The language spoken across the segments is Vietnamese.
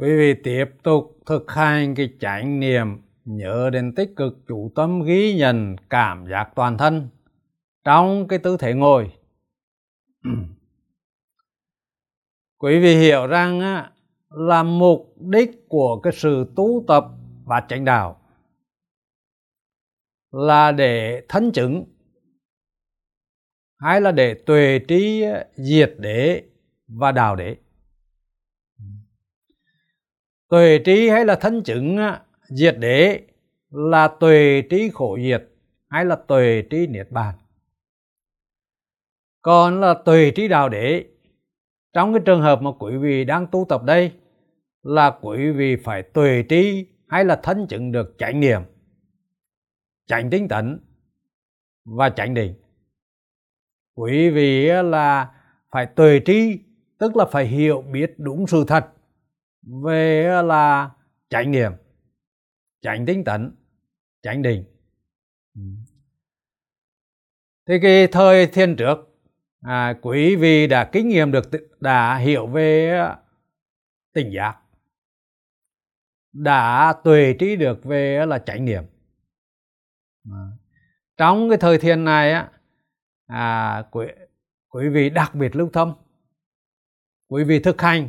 quý vị tiếp tục thực hành cái chánh niệm nhớ đến tích cực chủ tâm ghi nhận cảm giác toàn thân trong cái tư thế ngồi. Quý vị hiểu rằng á, là mục đích của cái sự tu tập và chánh đạo là để thân chứng hay là để tuệ trí diệt đế và đạo đế tuệ trí hay là thân chứng diệt đế là tuệ trí khổ diệt hay là tuệ trí niết bàn. Còn là tuệ trí đạo đế, trong cái trường hợp mà quý vị đang tu tập đây, là quý vị phải tuệ trí hay là thân chứng được chánh niệm, chánh tinh tấn và chánh định. Quý vị là phải tuệ trí, tức là phải hiểu biết đúng sự thật về ờ, là chánh niệm chánh tinh tấn chánh định. Ừ. Thì cái thời thiên trước à, quý vị đã kinh nghiệm được đã hiểu về ờ, tỉnh giác đã tuệ trí được về ờ, là chánh niệm à. trong cái thời thiên này á à, quý, quý vị đặc biệt lưu tâm quý vị thực hành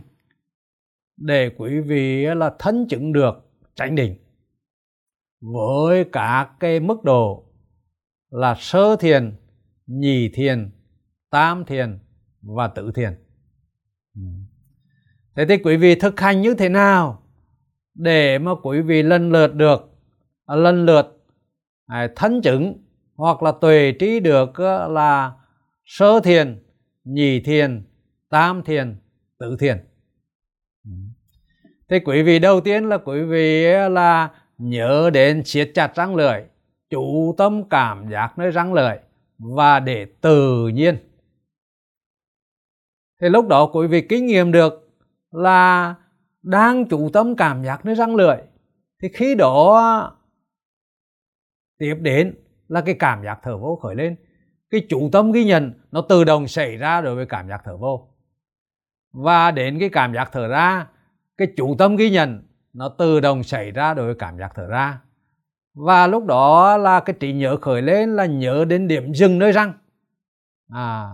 để quý vị là thân chứng được chánh định. Với các cái mức độ là sơ thiền nhì thiền, tam thiền và tự thiền. Ừ. Thế thì quý vị thực hành như thế nào để mà quý vị lần lượt được à, lần lượt à, thân chứng hoặc là tuệ trí được à, là sơ thiền nhì thiền, tam thiền tự thiền thế quý vị đầu tiên là quý vị là nhớ đến siết chặt răng lưỡi chủ tâm cảm giác nơi răng lưỡi và để tự nhiên. Thì lúc đó quý vị kinh nghiệm được là đang chủ tâm cảm giác nơi răng lưỡi, thì khi đó tiếp đến là cái cảm giác thở vô khởi lên. Cái chủ tâm ghi nhận nó tự động xảy ra đối với cảm giác thở vô. Và đến cái cảm giác thở ra cái chủ tâm ghi nhận nó tự động xảy ra đối với cảm giác thở ra. Và lúc đó là cái trí nhớ khởi lên là nhớ đến điểm dừng nơi răng. À,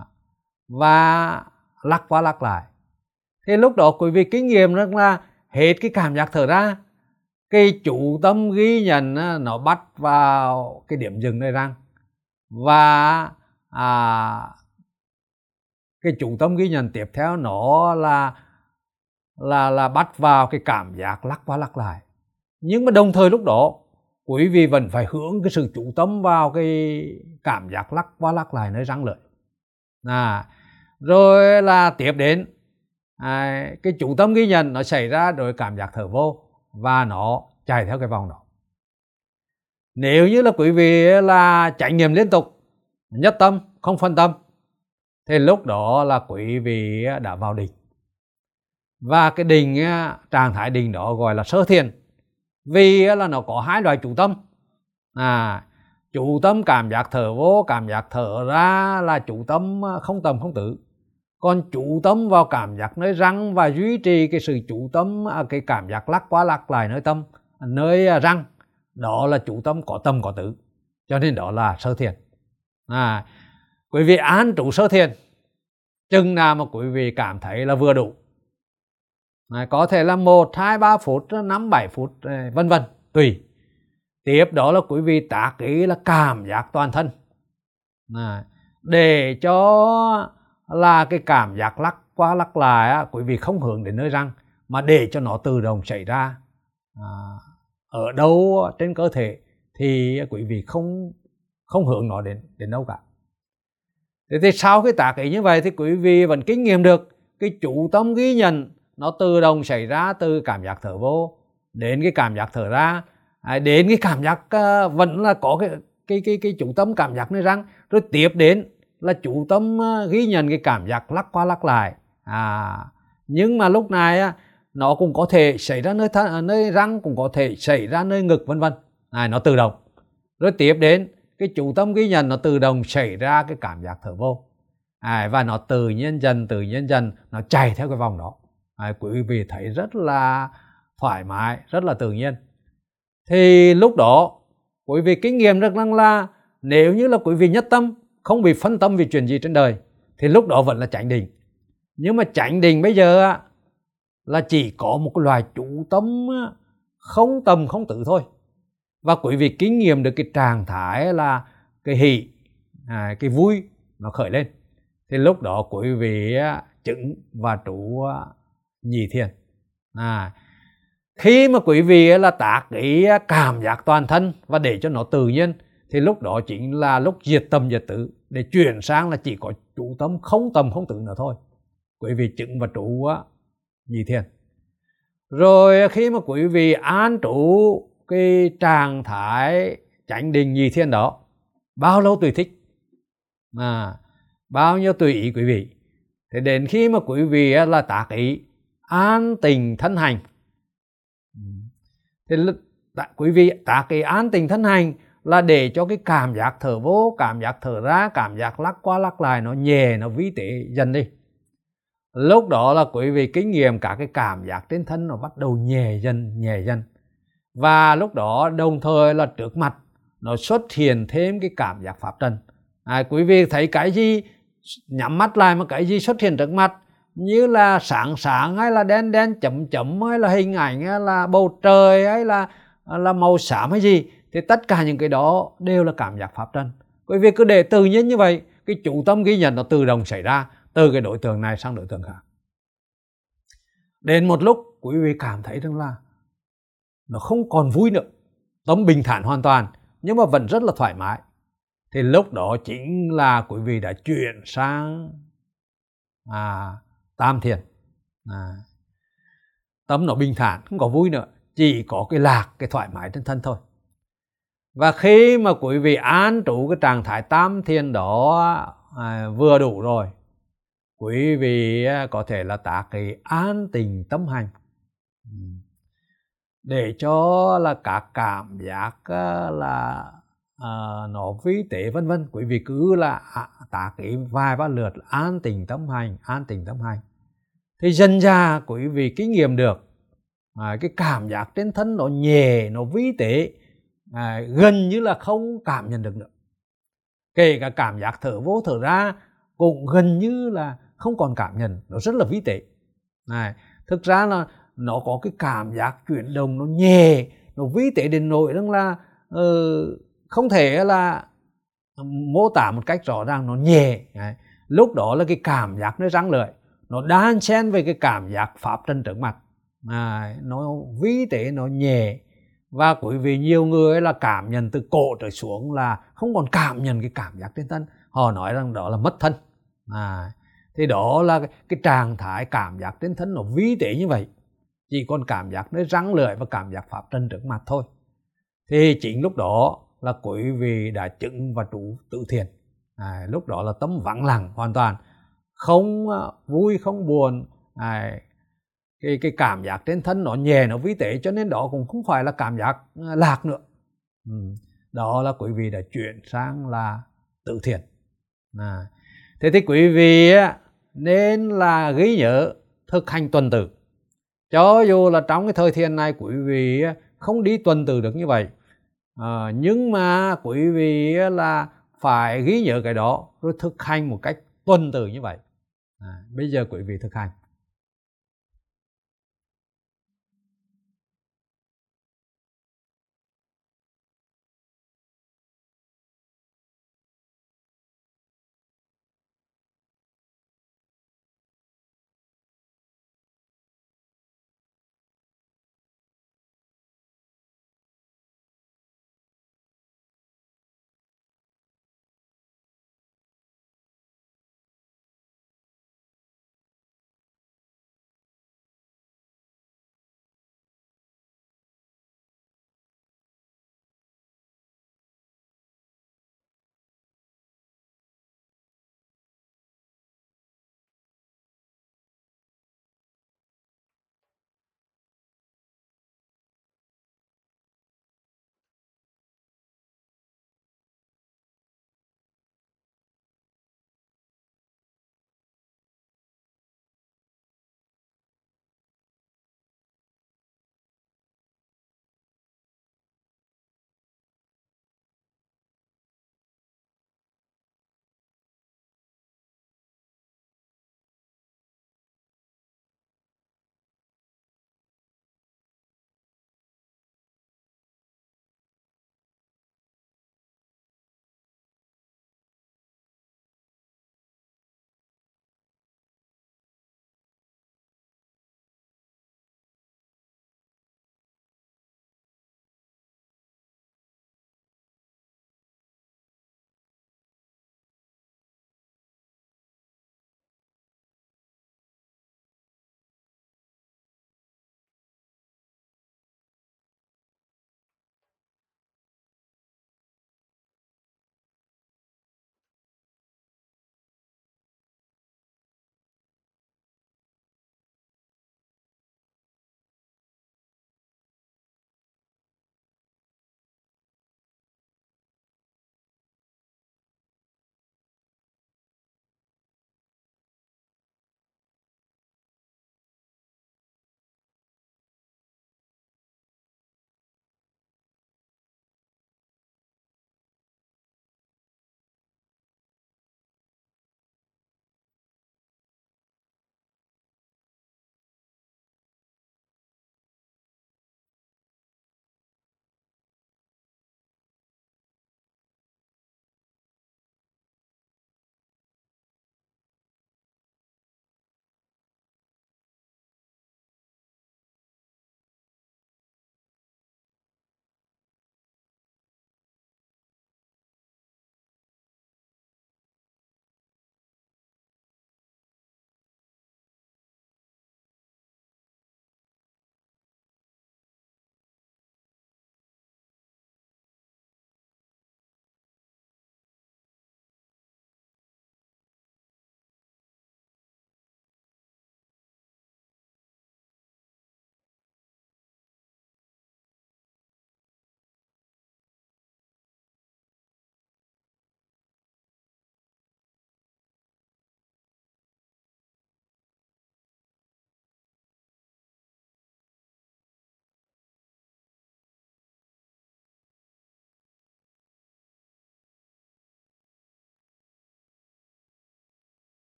và lắc qua lắc lại. Thì lúc đó quý vị kinh nghiệm rằng là hết cái cảm giác thở ra cái chủ tâm ghi nhận nó bắt vào cái điểm dừng nơi răng. Và à, cái chủ tâm ghi nhận tiếp theo nó là là là bắt vào cái cảm giác lắc qua lắc lại. Nhưng mà đồng thời lúc đó quý vị vẫn phải hướng cái sự chủ tâm vào cái cảm giác lắc qua lắc lại nơi răng lợi. À, rồi là tiếp đến à, cái chủ tâm ghi nhận nó xảy ra rồi cảm giác thở vô và nó chạy theo cái vòng đó. Nếu như là quý vị là trải nghiệm liên tục nhất tâm không phân tâm thì lúc đó là quý vị đã vào định và cái định trạng thái định đó gọi là sơ thiền. Vì là nó có hai loại chủ tâm. À chủ tâm cảm giác thở vô, cảm giác thở ra là chủ tâm à, không tầm không tử còn chủ tâm vào cảm giác nơi răng và duy trì cái sự chủ tâm à, cái cảm giác lắc qua lắc lại nơi tâm, nơi à, răng, đó là chủ tâm có tâm có tử cho nên đó là sơ thiền. À quý vị an trụ sơ thiền, chừng nào mà quý vị cảm thấy là vừa đủ à, có thể là một hai ba phút năm bảy phút ờ, vân vân tùy. Tiếp đó là quý vị tác ý là cảm giác toàn thân. À, để cho là cái cảm giác lắc qua lắc lại á, quý vị không hướng đến nơi răng mà để cho nó tự động xảy ra. À, ở đâu trên cơ thể thì quý vị không không hưởng nó đến đến đâu cả. Thế thì sau cái tác ý như vậy thì quý vị vẫn kinh nghiệm được cái chủ tâm ghi nhận nó tự động xảy ra từ cảm giác thở vô. Đến cái cảm giác thở ra à, đến cái cảm giác uh, vẫn là có cái cái cái cái chủ tâm cảm giác nơi răng. Rồi tiếp đến là chủ tâm uh, ghi nhận cái cảm giác lắc qua lắc lại. À nhưng mà lúc này uh, nó cũng có thể xảy ra nơi thân, nơi răng cũng có thể xảy ra nơi ngực vân vân. Này nó tự động. Rồi tiếp đến cái chủ tâm ghi nhận nó tự động xảy ra cái cảm giác thở vô. À, và nó tự nhiên dần tự nhiên dần nó chạy theo cái vòng đó à, quý vị thấy rất là thoải mái rất là tự nhiên. Thì lúc đó quý vị kinh nghiệm rất rằng là nếu như là quý vị nhất tâm không bị phân tâm vì chuyện gì trên đời thì lúc đó vẫn là chánh định. Nhưng mà chánh định bây giờ là chỉ có một cái loài chủ tâm không tầm không tự thôi. Và quý vị kinh nghiệm được cái trạng thái là cái hỷ à, cái vui nó khởi lên. Thì lúc đó quý vị chứng và trụ nhị thiền à, khi mà quý vị là tác cái cảm giác toàn thân và để cho nó tự nhiên thì lúc đó chính là lúc diệt tâm diệt tử để chuyển sang là chỉ có chủ tâm không tâm không tử nữa thôi. Quý vị chứng và trụ nhị thiền rồi khi mà quý vị an trụ cái trạng thái chánh định nhị thiên đó bao lâu tùy thích? À, bao nhiêu tùy ý quý vị? Thì đến khi mà quý vị là tác ý an tình thân hành. Ừ. Thì quý vị tác cái an tình thân hành là để cho cái cảm giác thở vô cảm giác thở ra cảm giác lắc qua lắc lại nó nhẹ nó vi tế dần đi. Lúc đó là quý vị kinh nghiệm cả cái cảm giác trên thân nó bắt đầu nhẹ dần nhẹ dần. Và lúc đó đồng thời là trước mặt nó xuất hiện thêm cái cảm giác pháp trần. À, quý vị thấy cái gì nhắm mắt lại mà cái gì xuất hiện trước mặt như là sáng sáng hay là đen đen chấm chấm hay là hình ảnh hay là bầu trời hay là là màu xám hay gì thì tất cả những cái đó đều là cảm giác pháp trần. Bởi vì cứ để tự nhiên như vậy cái chủ tâm ghi nhận nó tự động xảy ra từ cái đối tượng này sang đối tượng khác. Đến một lúc quý vị cảm thấy rằng là nó không còn vui nữa tâm bình thản hoàn toàn nhưng mà vẫn rất là thoải mái. Thì lúc đó chính là quý vị đã chuyển sang à, tam thiền. À, tâm nó bình thản không có vui nữa chỉ có cái lạc cái thoải mái trên thân thôi. Và khi mà quý vị an trụ cái trạng thái tam thiền đó à, vừa đủ rồi quý vị à, có thể là tác cái an tình tâm hành. Ừ. Để cho là các cảm giác à, là uh, nó vi tế vân vân quý vị cứ là à, cái vài ba lượt an tình tâm hành an tình tâm hành. Thì dần ra quý vị kinh nghiệm được à, cái cảm giác trên thân nó nhẹ nó vi tế à, gần như là không cảm nhận được nữa. Kể cả cảm giác thở vô thở ra cũng gần như là không còn cảm nhận nó rất là vi tế. Này thực ra là nó có cái cảm giác chuyển động nó nhẹ nó vi tế đến nỗi rằng là uh, không thể là mô tả một cách rõ ràng nó nhẹ Đấy. lúc đó là cái cảm giác nó răng lợi nó đan xen về cái cảm giác pháp trần trước mặt à, nó vi tế nó nhẹ. Và quý vị nhiều người là cảm nhận từ cổ trở xuống là không còn cảm nhận cái cảm giác trên thân. Họ nói rằng đó là mất thân à, thì đó là cái, cái trạng thái cảm giác trên thân nó vi tế như vậy. Chỉ còn cảm giác nơi răng lưỡi và cảm giác pháp trần trước mặt thôi. Thì chính lúc đó là quý vị đã chứng và trụ tự thiền à, lúc đó là tâm vắng lặng hoàn toàn. Không à, vui không buồn. À, cái cái cảm giác trên thân nó nhẹ nó vi tế cho nên đó cũng không phải là cảm giác à, lạc nữa. Ừ. đó là quý vị đã chuyển sang là tự thiền à. thế thì quý vị nên là ghi nhớ thực hành tuần tự. Cho dù là trong cái thời thiền này quý vị không đi tuần tự được như vậy à, nhưng mà quý vị là phải ghi nhớ cái đó rồi thực hành một cách tuần tự như vậy. À, bây giờ quý vị thực hành.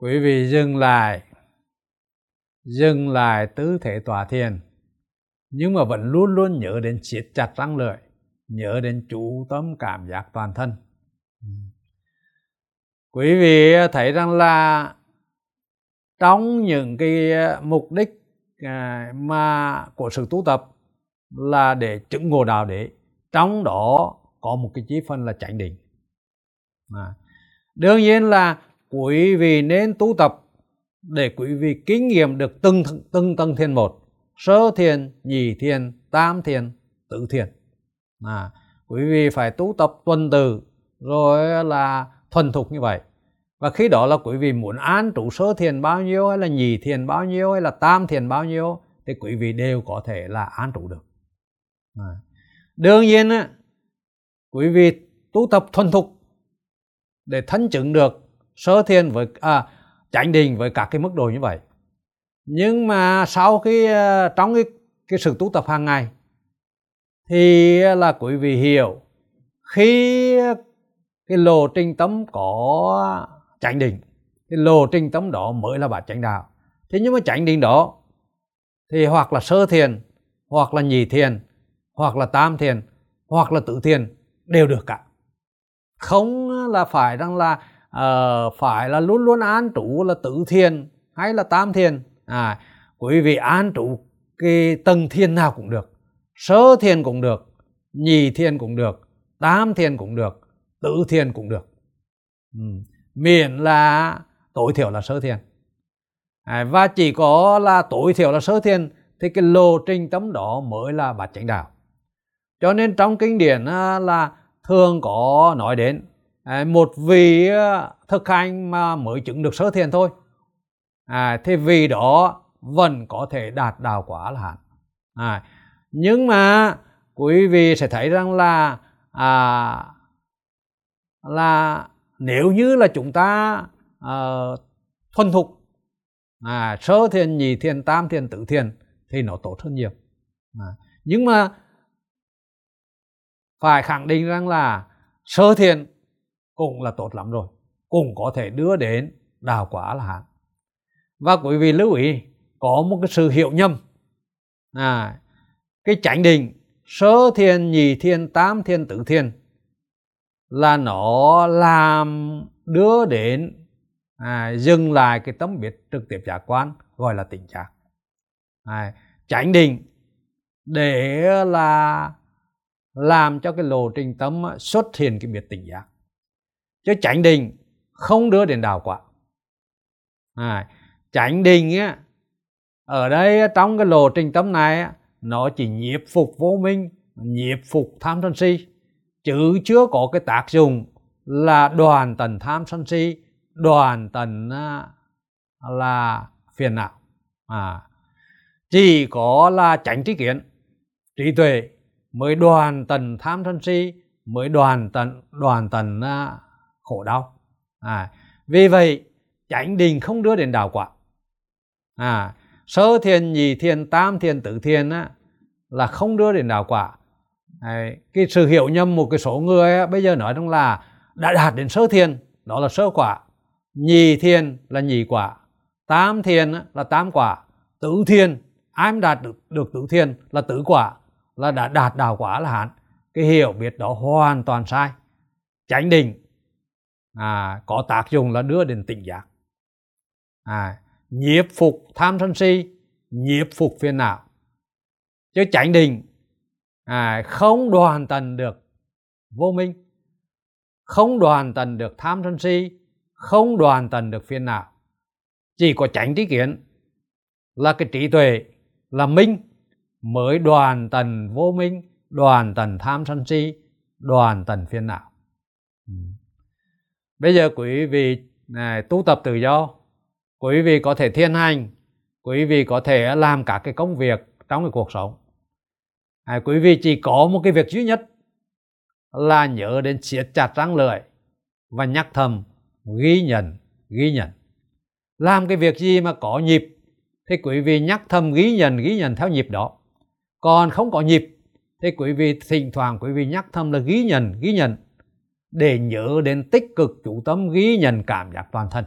Quý vị dừng lại dừng lại tứ thể tòa thiền nhưng mà vẫn luôn luôn nhớ đến siết chặt răng lợi nhớ đến chú tâm cảm giác toàn thân quý vị thấy rằng là trong những cái mục đích à, mà của sự tu tập là để chứng ngộ đạo đế, trong đó có một cái chí phân là chánh định à. đương nhiên là quý vị nên tu tập để quý vị kinh nghiệm được từng từng tầng thiền một. Sơ thiền nhị thiền tam thiền tứ thiền. À, quý vị phải tu tập tuần từ rồi là thuần thục như vậy. Và khi đó là quý vị muốn an trụ sơ thiền bao nhiêu hay là nhị thiền bao nhiêu hay là tam thiền bao nhiêu thì quý vị đều có thể là an trụ được. À. đương nhiên á quý vị tu tập thuần thục để thân chứng được sơ thiền với à, chánh định với các cái mức độ như vậy. Nhưng mà sau khi ờ, trong cái, cái sự tu tập hàng ngày thì là quý vị hiểu khi cái lộ trình tâm có chánh định cái lộ trình tâm đó mới là bản chánh đạo. Thế nhưng mà chánh định đó thì hoặc là sơ thiền hoặc là nhị thiền hoặc là tam thiền hoặc là tự thiền đều được cả. Không là phải rằng là uh, phải là luôn luôn an trụ là tự thiền hay là tam thiền. À quý vị an trụ cái tầng thiền nào cũng được sơ thiền cũng được nhì thiền cũng được tam thiền cũng được tự thiền cũng được. Ừ. miễn là tối thiểu là sơ thiền. À, và chỉ có là tối thiểu là sơ thiền thì cái lộ trình tấm đó mới là bát chánh đạo. Cho nên trong kinh điển là thường có nói đến à, một vị thực hành mà mới chứng được sơ thiền thôi. À, thì vì đó vẫn có thể đạt đạo quả là hạn à, nhưng mà quý vị sẽ thấy rằng là à, là nếu như là chúng ta à, thuần thục à, sơ thiền nhị thiền tam thiền tứ thiền thì nó tốt hơn nhiều. À, nhưng mà phải khẳng định rằng là sơ thiền cũng là tốt lắm rồi. Cũng có thể đưa đến đào quả là hạn và quý vị lưu ý có một cái sự hiểu nhầm. À, cái chánh định sơ thiền nhị thiền tam thiền tử thiền là nó làm đưa đến à, dừng lại cái tấm biết trực tiếp giác quan gọi là tỉnh giác. À, chánh định để là làm cho cái lộ trình tâm xuất hiện cái biệt tỉnh giác chứ chánh định không đưa đến đạo quả. À, chánh định á ở đây trong cái lộ trình tâm này nó chỉ nhiếp phục vô minh nhiếp phục tham sân si. Chứ chưa có cái tác dụng là đoàn tần tham sân si đoàn tần là phiền não. À chỉ có là tránh trí kiến trí tuệ mới đoàn tần tham sân si mới đoàn tần đoàn tần khổ đau. À vì vậy chánh định không đưa đến đạo quả. À sơ thiền nhị thiền tam thiền tử thiền á, là không đưa đến đạo quả. Đấy, cái sự hiểu nhầm một cái số người á, bây giờ nói rằng là đã đạt đến sơ thiền đó là sơ quả. Nhị thiền là nhị quả tam thiền là tam quả tứ thiền ai mà đạt được, được tứ thiền là tứ quả là đã đạt đạo quả là hạn. Cái hiểu biết đó hoàn toàn sai. Chánh định à, có tác dụng là đưa đến tỉnh giác. À, nhiếp phục tham sân si nhiếp phục phiền não. Chứ chánh định à, không đoàn tần được vô minh không đoàn tần được tham sân si không đoàn tần được phiền não. Chỉ có tránh trí kiến là cái trí tuệ là minh mới đoàn tần vô minh đoàn tần tham sân si đoàn tần phiền não. Ừ bây giờ quý vị này, tu tập tự do. Quý vị có thể thiên hành. Quý vị có thể làm các cái công việc trong cái cuộc sống. À, quý vị chỉ có một cái việc duy nhất là nhớ đến siết chặt răng lợi và nhắc thầm ghi nhận ghi nhận. Làm cái việc gì mà có nhịp thì quý vị nhắc thầm ghi nhận ghi nhận theo nhịp đó. Còn không có nhịp thì quý vị thỉnh thoảng quý vị nhắc thầm là ghi nhận ghi nhận để nhớ đến tích cực chủ tâm ghi nhận cảm giác toàn thân.